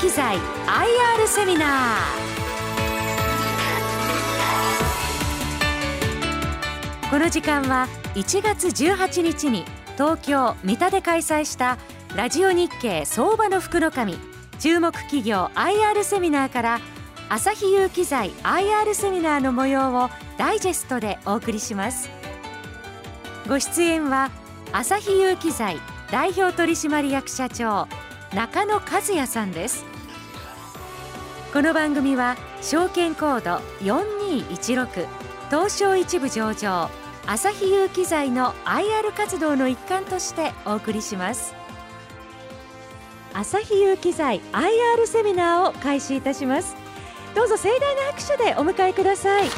機材 IR セミナー。この時間は1月18日に東京三田で開催したラジオ日経相場の福の神注目企業 IR セミナーから朝日有機材 IR セミナーの模様をダイジェストでお送りします。ご出演は朝日有機材代表取締役社長中野和也さんです。この番組は証券コード4216東証一部上場朝日有機材の IR 活動の一環としてお送りします。朝日有機材 IR セミナーを開始いたします。どうぞ盛大な拍手でお迎えください。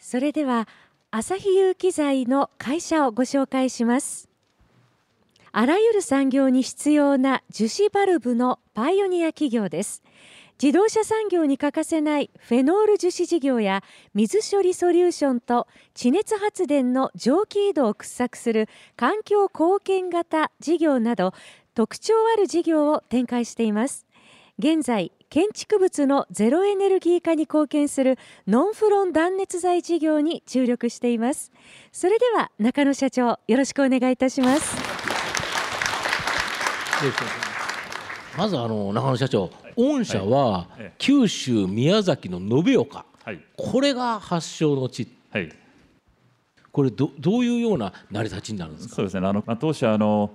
それでは朝日有機材の会社をご紹介します。あらゆる産業に必要な樹脂バルブのパイオニア企業です。自動車産業に欠かせないフェノール樹脂事業や水処理ソリューションと地熱発電の蒸気移動を掘削する環境貢献型事業など特徴ある事業を展開しています。現在建築物のゼロエネルギー化に貢献するノンフロン断熱材事業に注力しています。それでは中野社長よろしくお願いいたします。まずあの中野社長、御社は九州宮崎の延岡、はい、これが発祥の地、はい、これどどういうような成り立ちになるんですか？そうですね。あの、まあ、当初あの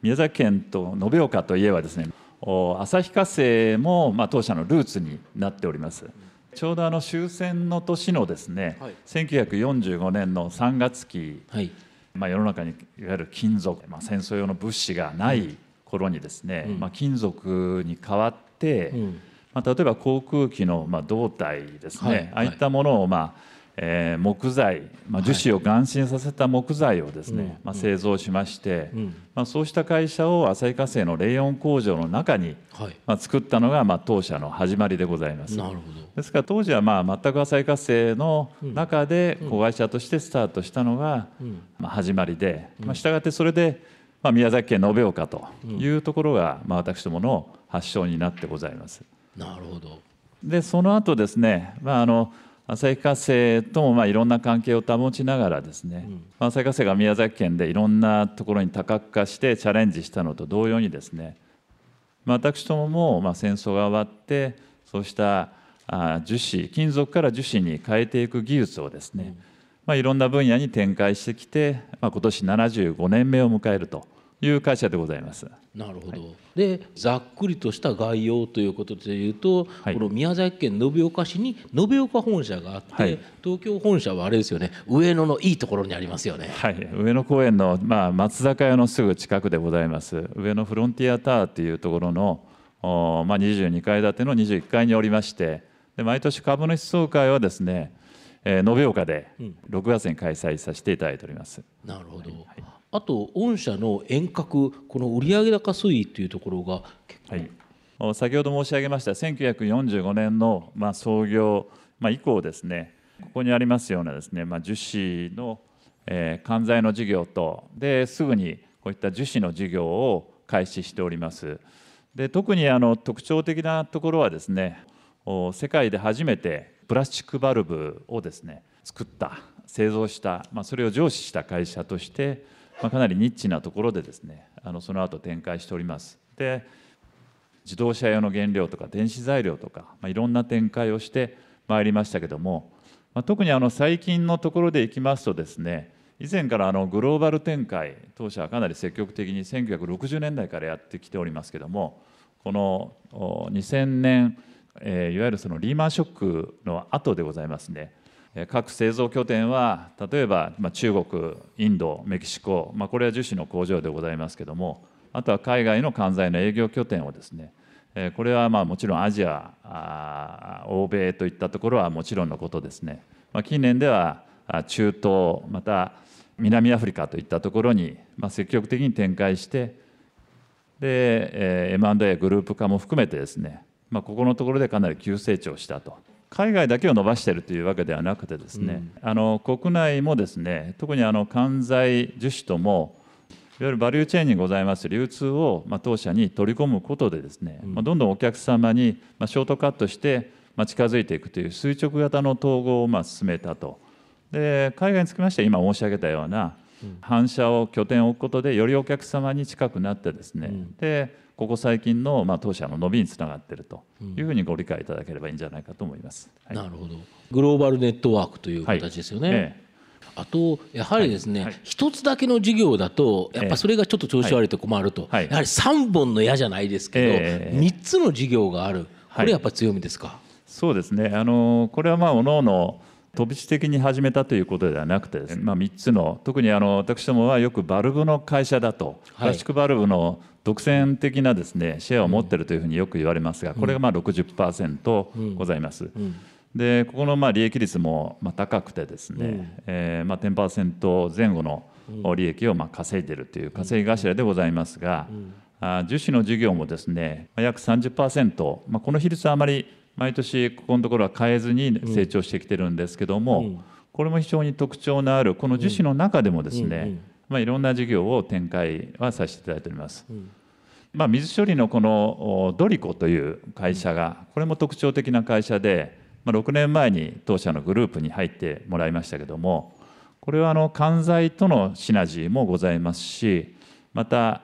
宮崎県と延岡といえばですね旭化成も、まあ、当社のルーツになっております。ちょうどあの終戦の年のですね、はい、1945年の3月期、はい、まあ、世の中にいわゆる金属、まあ、戦争用の物資がない頃にですね、うん、まあ、金属に代わって、うん、まあ、例えば航空機のまあ胴体ですね、はい、ああいったものをまあえー、木材、まあ、樹脂を眼心させた木材をですね、はい、まあ、製造しまして、うん、まあ、そうした会社を旭化成のレイオン工場の中に、はい、まあ、作ったのが、まあ、当社の始まりでございます。なるほどですから当時は、まあ、全く旭化成の中で子会社としてスタートしたのが、うん、まあ、始まりで、まあ、したがってそれで、まあ、宮崎県延岡というところが、まあ、私どもの発祥になってございます。なるほど。でその後ですね、まああの旭化成ともまあいろんな関係を保ちながらですね、うん、旭化成が宮崎県でいろんなところに多角化してチャレンジしたのと同様にですね私どももまあ戦争が終わってそうした樹脂金属から樹脂に変えていく技術をですね、うん、まあ、いろんな分野に展開してきて、まあ、今年75年目を迎えるという会社でございます。なるほど、はい、でざっくりとした概要ということでいうと、はい、この宮崎県延岡市に延岡本社があって、はい、東京本社はあれですよね上野のいいところにありますよね。はい、上野公園の、まあ、松坂屋のすぐ近くでございます。上野フロンティアタワーっていうところのお、まあ、22階建ての21階におりましてで毎年株主総会はですねえー、延岡で6月に開催させていただいております。うん、なるほど、はい。あと御社の遠隔この売上高推移というところがはい。先ほど申し上げました1945年のまあ創業、まあ、以降ですねここにありますようなですね、まあ、樹脂の、えー、関材の事業とですぐにこういった樹脂の事業を開始しております。で特にあの特徴的なところはですね世界で初めてプラスチックバルブをですね作った製造した、まあ、それを上司した会社としてまあ、かなりニッチなところでですねあのその後展開しております。で自動車用の原料とか電子材料とか、まあ、いろんな展開をしてまいりましたけども、まあ、特にあの最近のところでいきますとですね以前からあのグローバル展開当社はかなり積極的に1960年代からやってきておりますけどもこの2000年、えー、いわゆるそのリーマンショックの後でございますね。各製造拠点は例えば中国インドメキシコ、まあ、これは樹脂の工場でございますけどもあとは海外の関西の営業拠点をですねこれはまあもちろんアジア欧米といったところはもちろんのことですね、まあ、近年では中東また南アフリカといったところに積極的に展開してで M&A グループ化も含めてですね、まあ、ここのところでかなり急成長したと。海外だけを伸ばしているというわけではなくてですね、うん、あの国内もですね特にあの関西樹脂ともいわゆるバリューチェーンにございます流通を、まあ、当社に取り込むことでですね、まあ、どんどんお客様に、まあ、ショートカットして、まあ、近づいていくという垂直型の統合をまあ進めたと。で海外につきましては今申し上げたような反射を拠点を置くことでよりお客様に近くなってですね、うん、でここ最近のまあ当社の伸びにつながっているというふうにご理解いただければいいんじゃないかと思います。はい、なるほど。グローバルネットワークという形ですよね。はい。ええあとやはりですね、はい。一つだけの事業だとやっぱそれがちょっと調子悪いと困ると、はい、やはり3本の矢じゃないですけど、えー、3つの事業がある。これやっぱ強みですか、そうですね。あのこれはまあおのおの飛び地的に始めたということではなくてですね、まあ、3つの特にあの私どもはよくバルブの会社だと、プラスチックバルブの独占的なですねシェアを持っているというふうによく言われますがこれがまあ60%ございます。でここのまあ利益率もまあ高くてですね、うん、えー、まあ10%前後の利益をまあ稼いでいるという稼ぎ頭でございますが、うん、樹脂の事業もですね約30%、まあ、この比率はあまり毎年ここのところは変えずに成長してきてるんですけども、うん、これも非常に特徴のあるこの樹脂の中でもですね、まあ、いろんな事業を展開はさせていただいております。まあ、水処理のこのドリコという会社がこれも特徴的な会社で、まあ、6年前に当社のグループに入ってもらいましたけどもこれはあの関材とのシナジーもございますしまた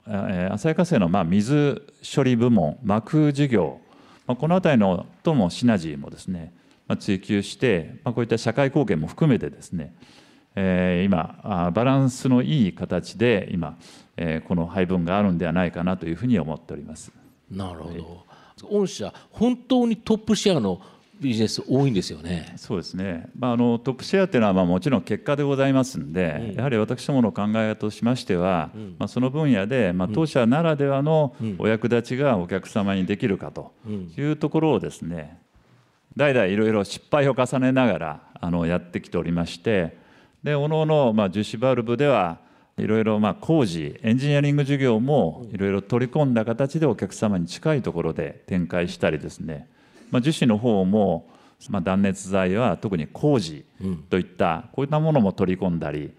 旭化成のまあ水処理部門膜事業まあ、この辺りのともシナジーもですね、まあ、追求して、まあ、こういった社会貢献も含めてですね、えー、今バランスのいい形で今、えー、この配分があるんではないかなというふうに思っております。なるほど、御社本当にトップシェアのビジネス多いんですよね。そうですね。まああのトップシェアっていうのはまあもちろん結果でございますんで、うん、やはり私どもの考え方としましては、うん、まあその分野でまあ当社ならではのお役立ちがお客様にできるかというところをですね、代々いろいろ失敗を重ねながらあのやってきておりまして、でおのおのまあ樹脂バルブではいろいろまあ工事エンジニアリング事業もいろいろ取り込んだ形でお客様に近いところで展開したりですね。まあ、樹脂の方も、まあ、断熱材は特に工事といったこういったものも取り込んだり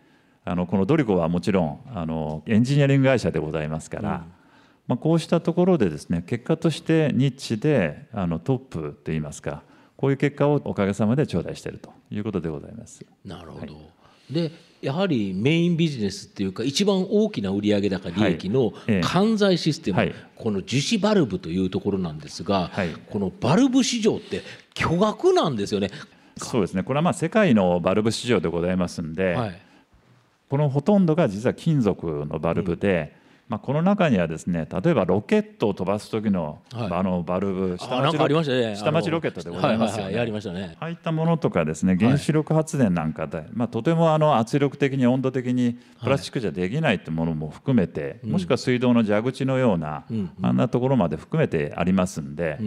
あのこのドリコはもちろんあのエンジニアリング会社でございますから、うん、まあ、こうしたところでですね結果としてニッチであのトップといいますかこういう結果をおかげさまで頂戴しているということでございます。なるほど、はい、でやはりメインビジネスっていうか一番大きな売上高利益の関西システム、はい、この樹脂バルブというところなんですが、はい、このバルブ市場って巨額なんですよね。そうですね。これはまあ世界のバルブ市場でございますんで、はい、このほとんどが実は金属のバルブで、まあ、この中にはですね例えばロケットを飛ばす時の,、あのバルブ下町ロ,、ね、下町ロケットでございますよね。やりましたね。ああいったものとかですね原子力発電なんかで、まあ、とてもあの圧力的に温度的にプラスチックじゃできないってものも含めて、もしくは水道の蛇口のような、あんなところまで含めてありますんで。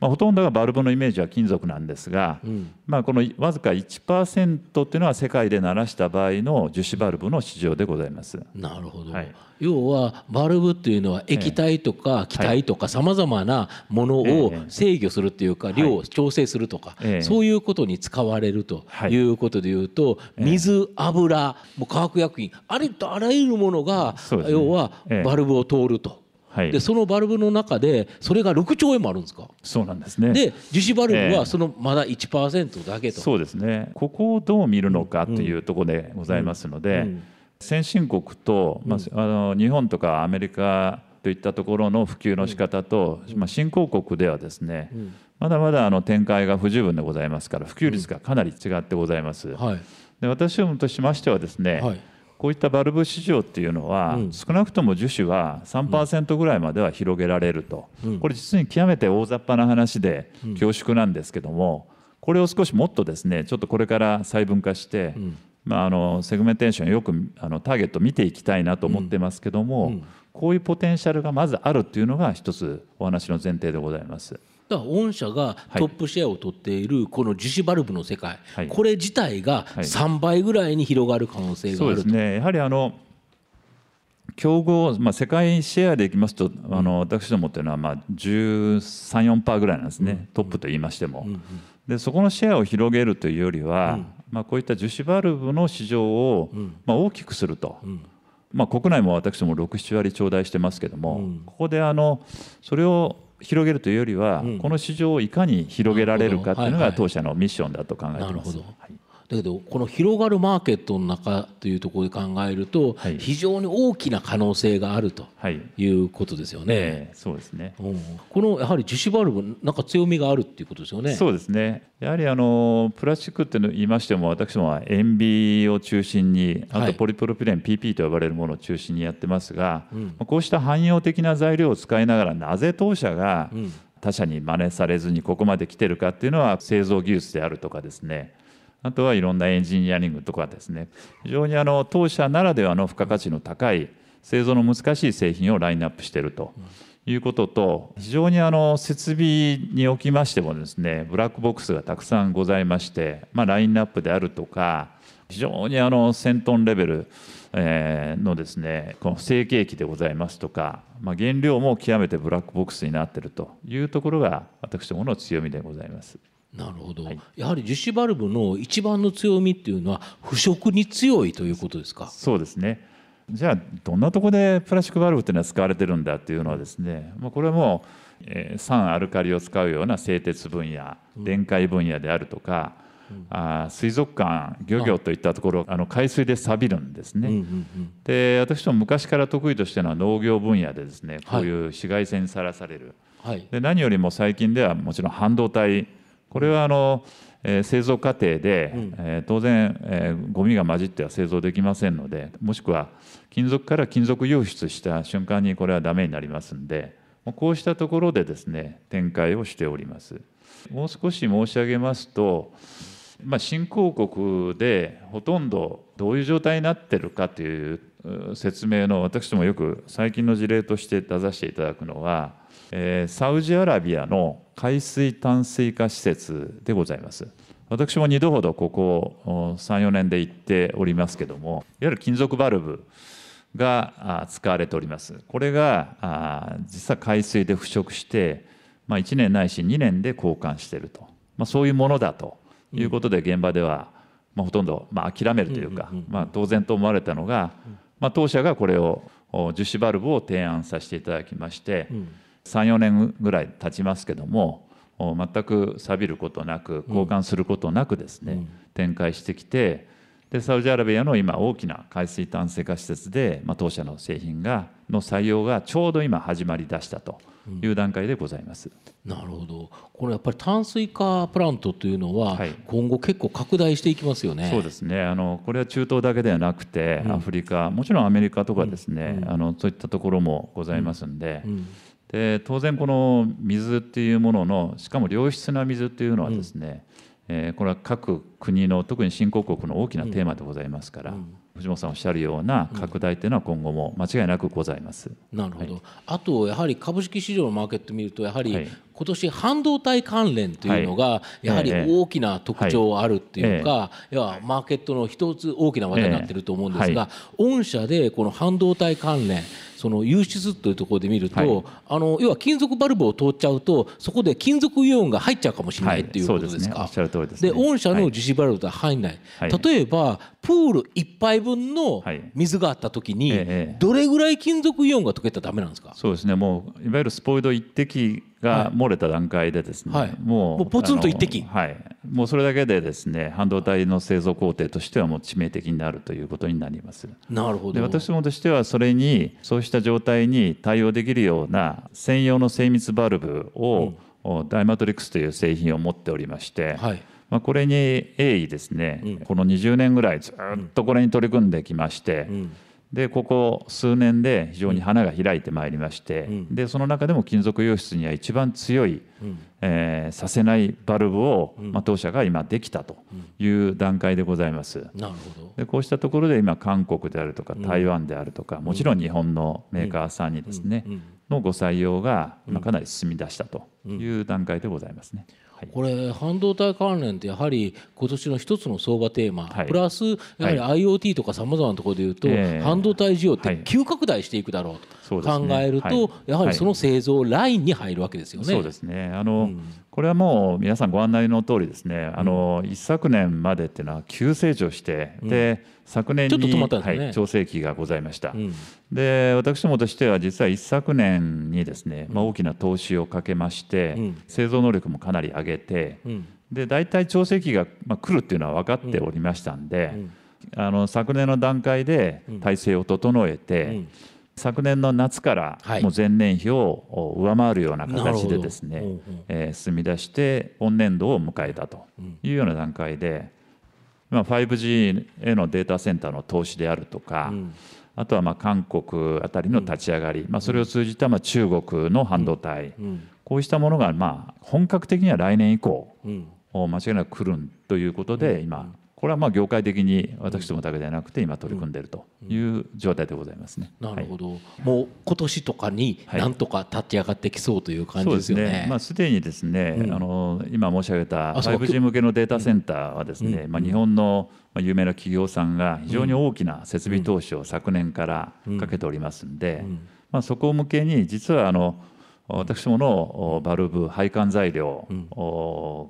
まあ、ほとんどがバルブのイメージは金属なんですが、うん、まあ、このわずか1%っていうのは世界で鳴らした場合の樹脂バルブの市場でございます。なるほど、はい、要はバルブっていうのは液体とか気体とかさまざまなものを制御するっていうか量を調整するとか、そういうことに使われるとい。うことでいうと水油もう化学薬品ありとあらゆるものが要はバルブを通ると。はい、でそのバルブの中でそれが6兆円もあるんですか？そうなんですね。で樹脂バルブはそのまだ1%だけと、えー、そうですね。ここをどう見るのかというところでございますので、うん。うん、先進国と、まあ、あの日本とかアメリカといったところの普及の仕方と、まあ、新興国ではですね、まだまだあの展開が不十分でございますから普及率がかなり違ってございます。はい、で私どもとしましてはですね、はいこういったバルブ市場っていうのは、うん、少なくとも樹脂は3%ぐらいまでは広げられると、うん、これ実に極めて大雑把な話で恐縮なんですけども、これを少しもっとですねちょっとこれから細分化して、まあ、あのセグメンテーションよくあのターゲット見ていきたいなと思ってますけども、こういうポテンシャルがまずあるっていうのが一つお話の前提でございます。だから御社がトップシェアを取っているこの樹脂バルブの世界、はい、これ自体が3倍ぐらいに広がる可能性があると、そうですね。やはりあの競合、まあ、世界シェアでいきますと、あの私どもっていうのはまあ1314%ぐらいなんですね、うん、トップと言いましても、うんうん、でそこのシェアを広げるというよりは、うん、まあ、こういった樹脂バルブの市場を、まあ、大きくすると。まあ、国内も私ども67割頂戴してますけども、ここであのそれを広げるというよりは、この市場をいかに広げられるかというのが当社のミッションだと考えています。はいだけどこの広がるマーケットの中というところで考えると、はい、非常に大きな可能性があるとい。うことですよね。はいえー、そうですね、うん、このやはり樹脂バルブなんか強みがあるっていうことですよね。そうですね。やはりあのプラスチックって言いましても私どもは塩ビを中心にあとポリプロピレン PP と呼ばれるものを中心にやってますが、うん、こうした汎用的な材料を使いながらなぜ当社が他社に真似されずにここまで来てるかっていうのは製造技術であるとかですねあとはいろんなエンジニアリングとかですね非常にあの当社ならではの付加価値の高い製造の難しい製品をラインナップしているということと非常にあの設備におきましてもですねブラックボックスがたくさんございまして、まあ、ラインナップであるとか非常にあの1000トンレベルのですねこの成形機でございますとか、まあ、原料も極めてブラックボックスになっているというところが私どもの強みでございます。なるほど、はい、やはり樹脂バルブの一番の強みっていうのは腐食に強いということですか？そうですね。じゃあどんなところでプラスチックバルブっていうのは使われてるんだっていうのはですね、まあ、これはもう、えー、酸アルカリを使うような製鉄分野電解分野であるとか、うん、あ水族館漁業といったところあの海水で錆びるんですね、うんうんうん、で私も昔から得意としてのは農業分野でですねこういう紫外線にさらされる、はい、で何よりも最近ではもちろん半導体これはあの、えー、製造過程で、うん、えー、当然、えー、ゴミが混じっては製造できませんのでもしくは金属から金属輸出した瞬間にこれはダメになりますんでこうしたところでですね展開をしております。もう少し申し上げますと、まあ、新興国でほとんどどういう状態になってるかという説明の私どもよく最近の事例として出させていただくのは、えー、サウジアラビアの海水淡水化施設でございます。私も2度ほどここ34年で行っておりますけどもいわゆる金属バルブが使われております。これが実は海水で腐食して、まあ、1年ないし2年で交換していると、まあ、そういうものだということで現場では、まあ、ほとんど、まあ、諦めるというか、まあ、当然と思われたのが、まあ、当社がこれを樹脂バルブを提案させていただきまして、34年ぐらい経ちますけども全く錆びることなく交換することなくですね、うん、展開してきてでサウジアラビアの今大きな海水淡水化施設で、まあ、当社の製品がの採用がちょうど今始まりだしたという段階でございます。うん、なるほど。これやっぱり淡水化プラントというのは今後結構拡大していきますよね。そうですね。あのこれは中東だけではなくて、アフリカもちろんアメリカとかですね、あのそういったところもございますんで。で当然この水っていうもののしかも良質な水っていうのはですね、うん、えー、これは各国の特に新興国の大きなテーマでございますから、うん、藤本さんおっしゃるような拡大というのは今後も間違いなくございます。なるほど、はい、あとやはり株式市場のマーケット見るとやはり、今年半導体関連というのがやはり大きな特徴あるっていうか、要はマーケットの一つ大きな話題になってると思うんですが、御社でこの半導体関連その輸出というところで見ると、はい、あの要は金属バルブを通っちゃうとそこで金属イオンが入っちゃうかもしれないっていうことですか？で、御社の樹脂バルブとは入んない、例えばプール1杯分の水があった時に、どれぐらい金属イオンが溶けたらダメなんですか？そうですね。もういわゆるスポイド一滴が漏れた段階でですね、はい、もうもうポツンと一滴？はい。もうそれだけでですね半導体の製造工程としてはもう致命的になるということになります。なるほど。で私どもとしてはそれにそうした状態に対応できるような専用の精密バルブを、うん、ダイマトリックスという製品を持っておりまして、はいまあ、これに鋭意ですね、うん、この20年ぐらいずっとこれに取り組んできまして、うん。でここ数年で非常に花が開いてまいりまして、うん、でその中でも金属溶出には一番強い、うん、えー、させないバルブを、うん、まあ、当社が今できたという段階でございます。なるほど。でこうしたところで今韓国であるとか台湾であるとか、もちろん日本のメーカーさんにですね、のご採用がかなり進み出したという段階でございますね。はい、これ半導体関連ってやはり今年の一つの相場テーマ、はい、プラスやはり IoT とかさまざまなところでいうと、半導体需要って急拡大していくだろうと考えると、やはりその製造ラインに入るわけですよね。そうですね。あの、うん、これはもう皆さんご案内の通りですね。あの、一昨年までっていうのは急成長して、で昨年に、ね、はい、調整期がございました、うん、で私どもとしては実は一昨年にですね、まあ、大きな投資をかけまして、うん、製造能力もかなり上げて、うん、で大体調整期が、まあ、来るっていうのは分かっておりましたんで、あの昨年の段階で体制を整えて、昨年の夏からもう前年比を上回るような形でですね、はいえー、進み出して本年度を迎えたというような段階で。まあ、5G へのデータセンターの投資であるとか、うん、あとはまあ韓国あたりの立ち上がり、まあ、それを通じたまあ中国の半導体、こうしたものがまあ本格的には来年以降、間違いなく来るということで今これはまあ業界的に私どもだけではなくて今取り組んでいるという状態でございますね。なるほど、はい、もう今年とかになんとか立ち上がってきそうという感じですよね。はい、ね。まあ、すでにですね、うん、あの今申し上げた 5G 向けのデータセンターはですね、うん、まあ、日本の有名な企業さんが非常に大きな設備投資を昨年からかけておりますんで、まあ、そこ向けに実はあの私どものバルブ配管材料、うん、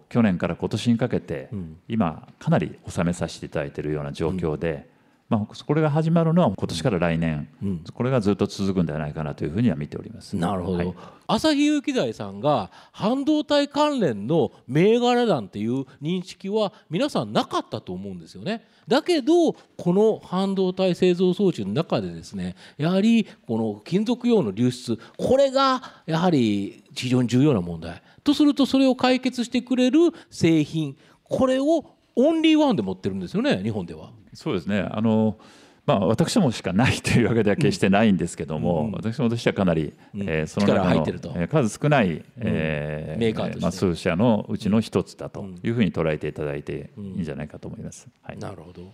去年から今年にかけて、今かなり納めさせていただいているような状況で、まあ、これが始まるのは今年から来年、うん、これがずっと続くんではないかなというふうには見ております。なるほど、はい、朝日有機材さんが半導体関連の銘柄団っていう認識は皆さんなかったと思うんですよね。だけどこの半導体製造装置の中でですねやはりこの金属用の流出これがやはり非常に重要な問題とするとそれを解決してくれる製品これをオンリーワンで持ってるんですよね日本では。そうですね。あのまあ、私どもしかないというわけでは決してないんですけども、うん、私どもとしてはかなり、うん、えー、その中の数少ない、うん、えー、メーカーとして、まあ、数社のうちの一つだというふうに捉えていただいていいんじゃないかと思います。はい、なるほど。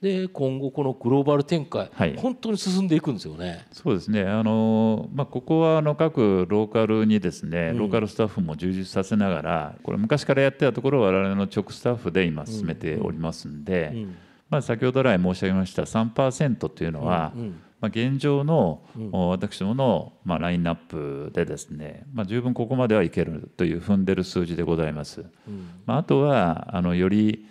で今後このグローバル展開、はい、本当に進んでいくんですよね。そうですね。あのまあここはあの各ローカルにですね、ローカルスタッフも充実させながら、これ昔からやってたところを我々の直スタッフで今進めておりますんで。うん。うんまあ、先ほど来申し上げました3%というのは、まあ、現状の、うん、私どもの、まあ、ラインナップでですね、まあ、十分ここまではいけるという踏んでる数字でございます。うん、まあ、あとはあのより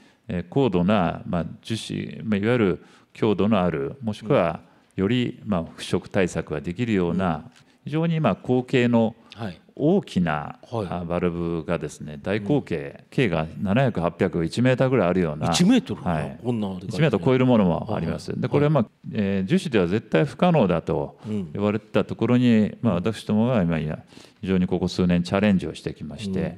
高度な、まあ、樹脂、まあ、いわゆる強度のあるもしくはより、まあ、腐食対策ができるような、非常にまあ後継の大きなバルブがですね大口径、径が700801メーターぐらいあるような1メートル、はい、こんな1メートル超えるものもあります。でこれはまあ、えー、樹脂では絶対不可能だと言われてたところに、まあ、私どもは今非常にここ数年チャレンジをしてきまして。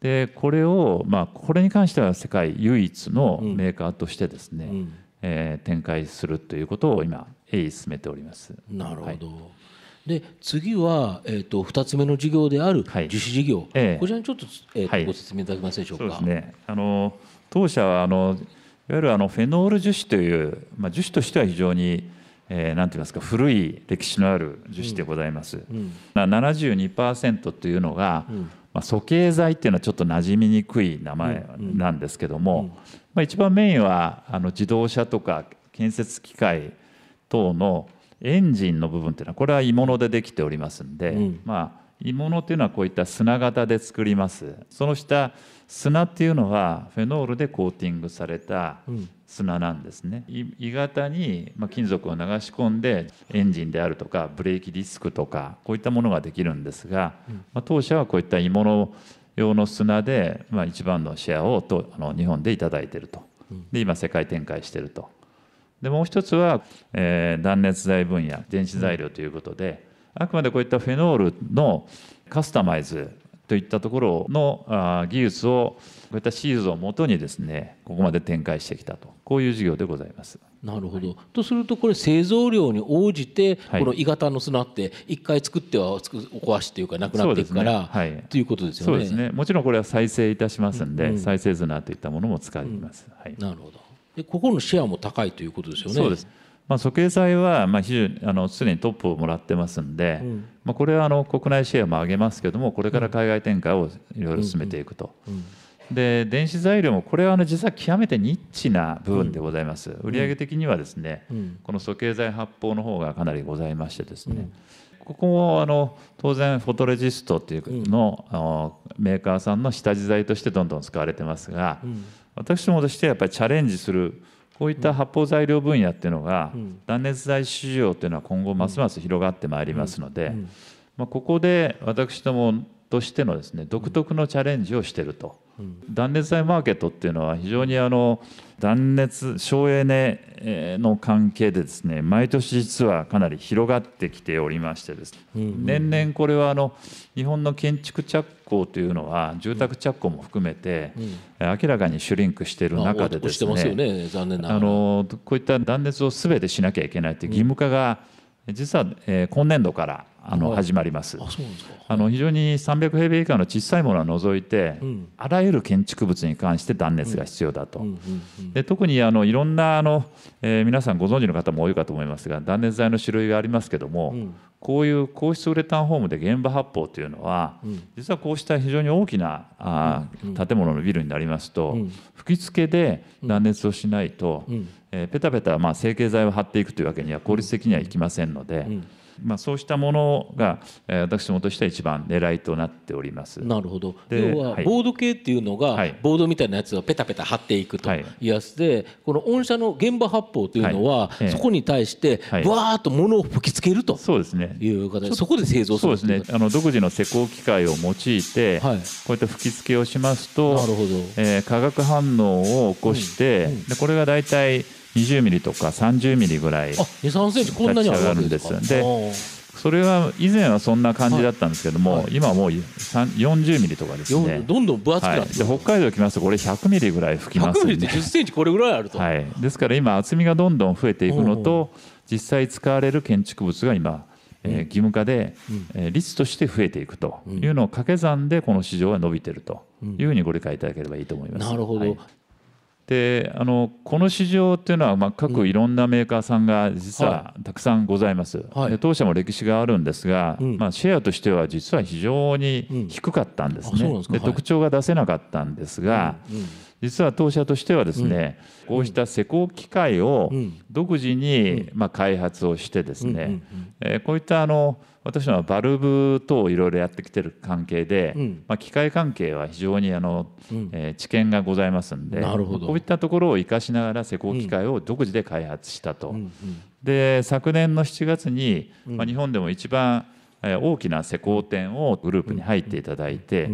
でこれを、まあ、これに関しては世界唯一のメーカーとしてですね、うん、えー、展開するということを今鋭意進めております。なるほど、はいで次は、えーと、2つ目の事業である樹脂事業、はいえ。こちらにちょっと,、えーと、はい、ご説明いただけますでしょうか？そうですね、あの当社はあのいわゆるあのフェノール樹脂という、まあ、樹脂としては非常に、えー、なんて言いますか古い歴史のある樹脂でございます。うん。うん、72%というのが、うん、まあ、素形剤っていうのはちょっと馴染みにくい名前なんですけども、まあ、一番メインはあの自動車とか建設機械等のエンジンの部分っていうのはこれは鋳物でできておりますんで、うん、まあ鋳物っていうのはこういった砂型で作ります。その下砂っていうのはフェノールでコーティングされた砂なんですね、うん、鋳型に金属を流し込んでエンジンであるとかブレーキディスクとかこういったものができるんですが、うん、まあ、当社はこういった鋳物用の砂で、まあ、一番のシェアをとあの日本で頂いていると。で今世界展開しているとでもう一つは、えー、断熱材分野電子材料ということで、あくまでこういったフェノールのカスタマイズといったところのあ技術をこういったシーズンをもとにですねここまで展開してきたと。こういう事業でございます。なるほど、とするとこれ製造量に応じてこの鋳型の砂って一回作っては壊しっていうかなくなっていくから、ねはい、ということですよね。そうですね。もちろんこれは再生いたしますんで、うん、再生砂といったものも使います。うん、はい、なるほどでここのシェアも高いということですよね。そうです。まあ、素形剤はまあ非常にあのすでにトップをもらってますんで、うん、まあ、これはあの国内シェアも上げますけどもこれから海外展開をいろいろ進めていくと。で電子材料もこれはあの実は極めてニッチな部分でございます、売上的にはですね、この素形剤発泡の方がかなりございましてですね、ここもあの当然フォトレジストっていうの、メーカーさんの下地材としてどんどん使われてますが、私どもとしてはやっぱりチャレンジするこういった発泡材料分野っていうのが、断熱材市場っていうのは今後ますます広がってまいりますので、まあ、ここで私どもとしてのですね独特のチャレンジをしていると。断熱材マーケットっていうのは非常にあの断熱省エネの関係でですね毎年実はかなり広がってきておりましてですね、年々これはあの日本の建築着工というのは住宅着工も含めて明らかにシュリンクしている中でですねあのこういった断熱を全てしなきゃいけないという義務化が実は今年度からあの始まります。あの非常に300平米以下の小さいものは除いて、あらゆる建築物に関して断熱が必要だと。で特にあのいろんなあの、えー、皆さんご存知の方も多いかと思いますが断熱材の種類がありますけども、こういう高湿ウレタンホームで現場発泡というのは、実はこうした非常に大きなあ建物のビルになりますと、吹き付けで断熱をしないと、えー、ペタペタまあ成形剤を貼っていくというわけには効率的にはいきませんので。まあ、そうしたものが、えー、私どもとしては一番狙いとなっております。なるほど。要はボード系っていうのが、はい、ボードみたいなやつをペタペタ貼っていくと。い。うやつで、はい、この御社の現場発泡というのは、はい、そこに対してぶわーっと物を吹きつけると。そうですね。いう形。でそこで製造するそうですね。あの独自の施工機械を用いて、こういった吹き付けをしますとなるほど、えー、化学反応を起こして、うん。うん、でこれが大体20ミリとか30ミリぐらい立ち上がるんですでそれは以前はそんな感じだったんですけども、はい、今はもう40ミリとかですね。どんどん分厚くなって、はい、で北海道来ますとこれ100ミリぐらい吹きますんで。100ミリって10センチこれぐらいあると、はい、ですから今厚みがどんどん増えていくのと実際使われる建築物が今えー、義務化で、えー、率として増えていくというのを掛け算でこの市場は伸びているというふうにご理解いただければいいと思います。なるほど、はい、であのこの市場っていうのは、まあ、各いろんなメーカーさんが実はたくさんございます、はい、で当社も歴史があるんですが、うん、まあ、シェアとしては実は非常に低かったんですね、うん、で特徴が出せなかったんですが、うん実は当社としてはですね、うん、こうした施工機械を独自にまあ開発をしてですね、えこういったあの私はバルブ等をいろいろやってきてる関係で、うん、まあ、機械関係は非常にあの、うん、えー、知見がございますんでこういったところを生かしながら施工機械を独自で開発したと。うん、で昨年の7月に、まあ、日本でも一番大きな施工店をグループに入っていただいて、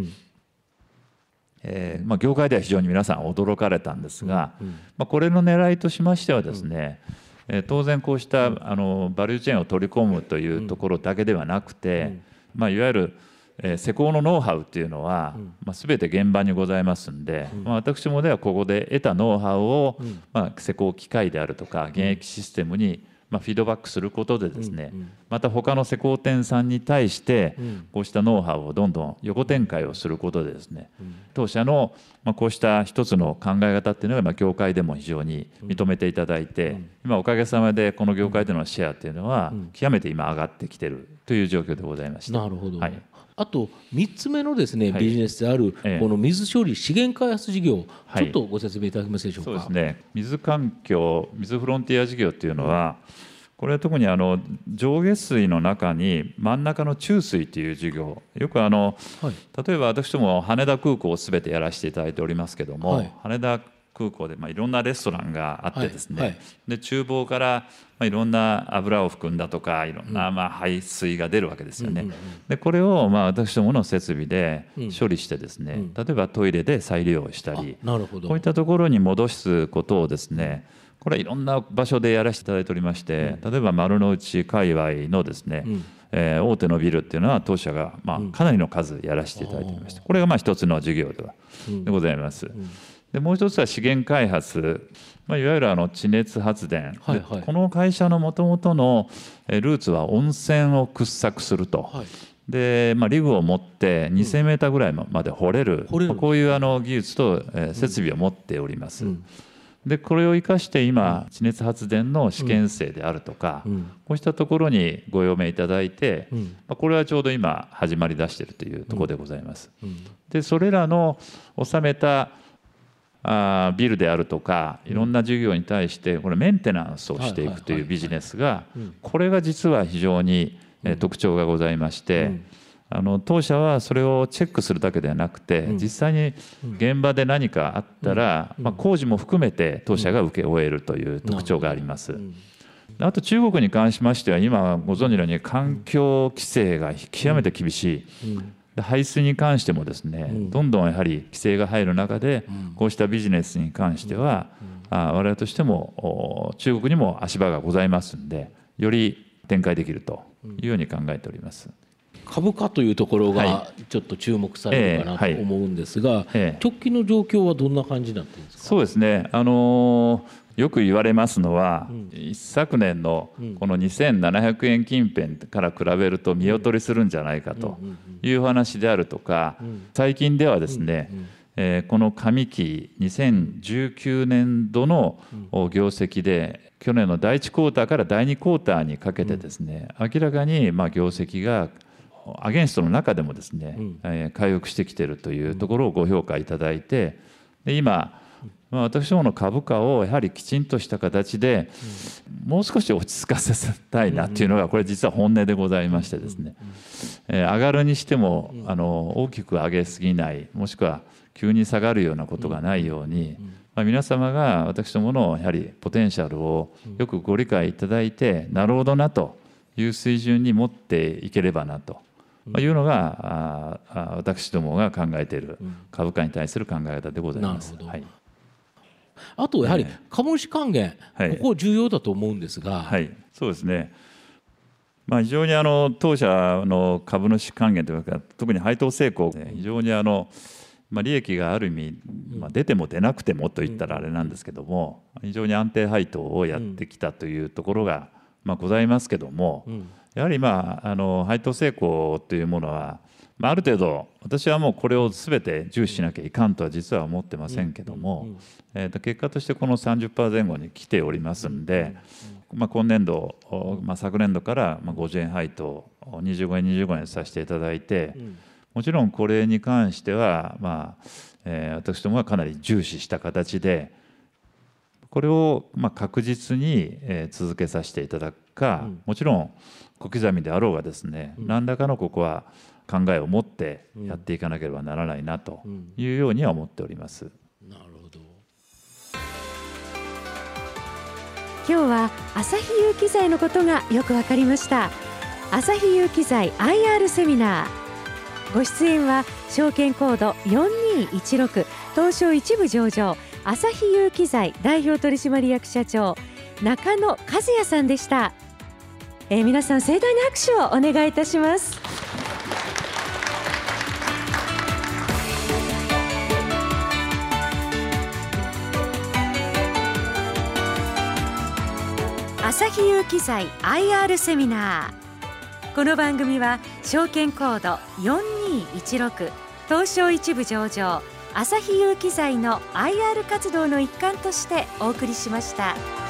えーまあ、業界では非常に皆さん驚かれたんですが、まあ、これの狙いとしましてはですね、えー、当然こうしたあのバリューチェーンを取り込むというところだけではなくて、まあ、いわゆるえー、施工のノウハウっていうのは、まあ、全て現場にございますんで、まあ、私もではここで得たノウハウを、まあ、施工機械であるとか現役システムにまあ、フィードバックすることでですね、うんうん、また他の施工店さんに対してこうしたノウハウをどんどん横展開をすることでですね、うん、当社のまあこうした一つの考え方っていうのがまあ業界でも非常に認めていただいて、今おかげさまでこの業界でのシェアっていうのは極めて今上がってきてるという状況でございました。なるほど、はいあと3つ目のですね、ビジネスであるこの水処理資源開発事業、ちょっとご説明いただけますでしょうか？そうですね。水環境水フロンティア事業っていうのは、これは特にあの上下水の中に真ん中の中水という事業。よくあの、はい、例えば私ども羽田空港を全てやらせていただいておりますけども、はい、羽田空港でまあいろんなレストランがあってですね、はいはい、で厨房からまあいろんな油を含んだとかいろんなまあ排水が出るわけですよね。でこれをまあ私どもの設備で処理してですね、例えばトイレで再利用したりこういったところに戻すことをですねこれはいろんな場所でやらせていただいておりまして、例えば丸の内界隈のですね、えー、大手のビルっていうのは当社がまあかなりの数やらせていただいておりましてこれがまあ一つの事業ではでございます。でもう一つは資源開発、まあ、いわゆるあの地熱発電、はいはい、この会社のもともとのルーツは温泉を掘削すると。はい。で、まあ、リグを持って2000メーターぐらいまで掘れる、うん、こういうあの技術と、えー、設備を持っております。うん。うん。でこれを生かして今地熱発電の試験生であるとか、うん、こうしたところにご用命いただいて、うん、まあ、これはちょうど今始まりだしているというところでございます。うん、でそれらの収めたあビルであるとかいろんな事業に対してこれメンテナンスをしていくというビジネスがこれが実は非常に特徴がございまして。あの当社はそれをチェックするだけではなくて、実際に現場で何かあったら、まあ、工事も含めて当社が請け負えるという特徴があります。あと中国に関しましては今ご存知のように環境規制が極めて厳しい。排水に関してもですね、どんどんやはり規制が入る中で、こうしたビジネスに関しては、あ我々としても中国にも足場がございますんでより展開できるというように考えております。株価というところがちょっと注目されるかなと思うんですが、直近の状況はどんな感じになってるんですか？そうですね、あのー、よく言われますのは、うん、一昨年のこの2700円近辺から比べると見劣りするんじゃないかという話であるとか、最近ではですね、えー、この上期2019年度の業績で去年の第1クォーターから第2クォーターにかけてですね、明らかにまあ業績がアゲンストの中でもですね、うん、えー、回復してきているというところをご評価いただいてで今、まあ、私どもの株価をやはりきちんとした形で、もう少し落ち着かせたいなっていうのがこれ実は本音でございましてですね、えー、上がるにしてもあの大きく上げすぎないもしくは急に下がるようなことがないように、まあ、皆様が私どものやはりポテンシャルをよくご理解いただいてなるほどなという水準に持っていければなと。まあ、いうのがあ私どもが考えている株価に対する考え方でございます。はい、あとやはり株主還元、はい、ここ重要だと思うんですが、はい、そうですね。まあ、非常にあの当社の株主還元というか特に配当成功非常にあの、まあ、利益がある意味、まあ、出ても出なくてもといったらあれなんですけども非常に安定配当をやってきたというところが、まあ、ございますけども、やはりまああの配当成功というものは、まあ、ある程度私はもうこれを全て重視しなきゃいかんとは実は思ってませんけども、えー、と結果としてこの30%前後に来ておりますんで、まあ、今年度、まあ、昨年度から50円配当25円25円させていただいて、もちろんこれに関しては、まあえー、私どもはかなり重視した形でこれをまあ確実に続けさせていただくか、もちろん小刻みであろうがですね、うん、何らかのここは考えを持ってやっていかなければならないなというようには思っております。なるほど。今日は朝日有機材のことがよくわかりました。朝日有機材 IR セミナー。ご出演は証券コード4216東証一部上場。朝日有機材代表取締役社長。中野和也さんでした。えー、皆さん盛大な拍手をお願いいたします朝日有機材 IR セミナーこの番組は証券コード4216東証一部上場朝日有機材の IR 活動の一環としてお送りしました。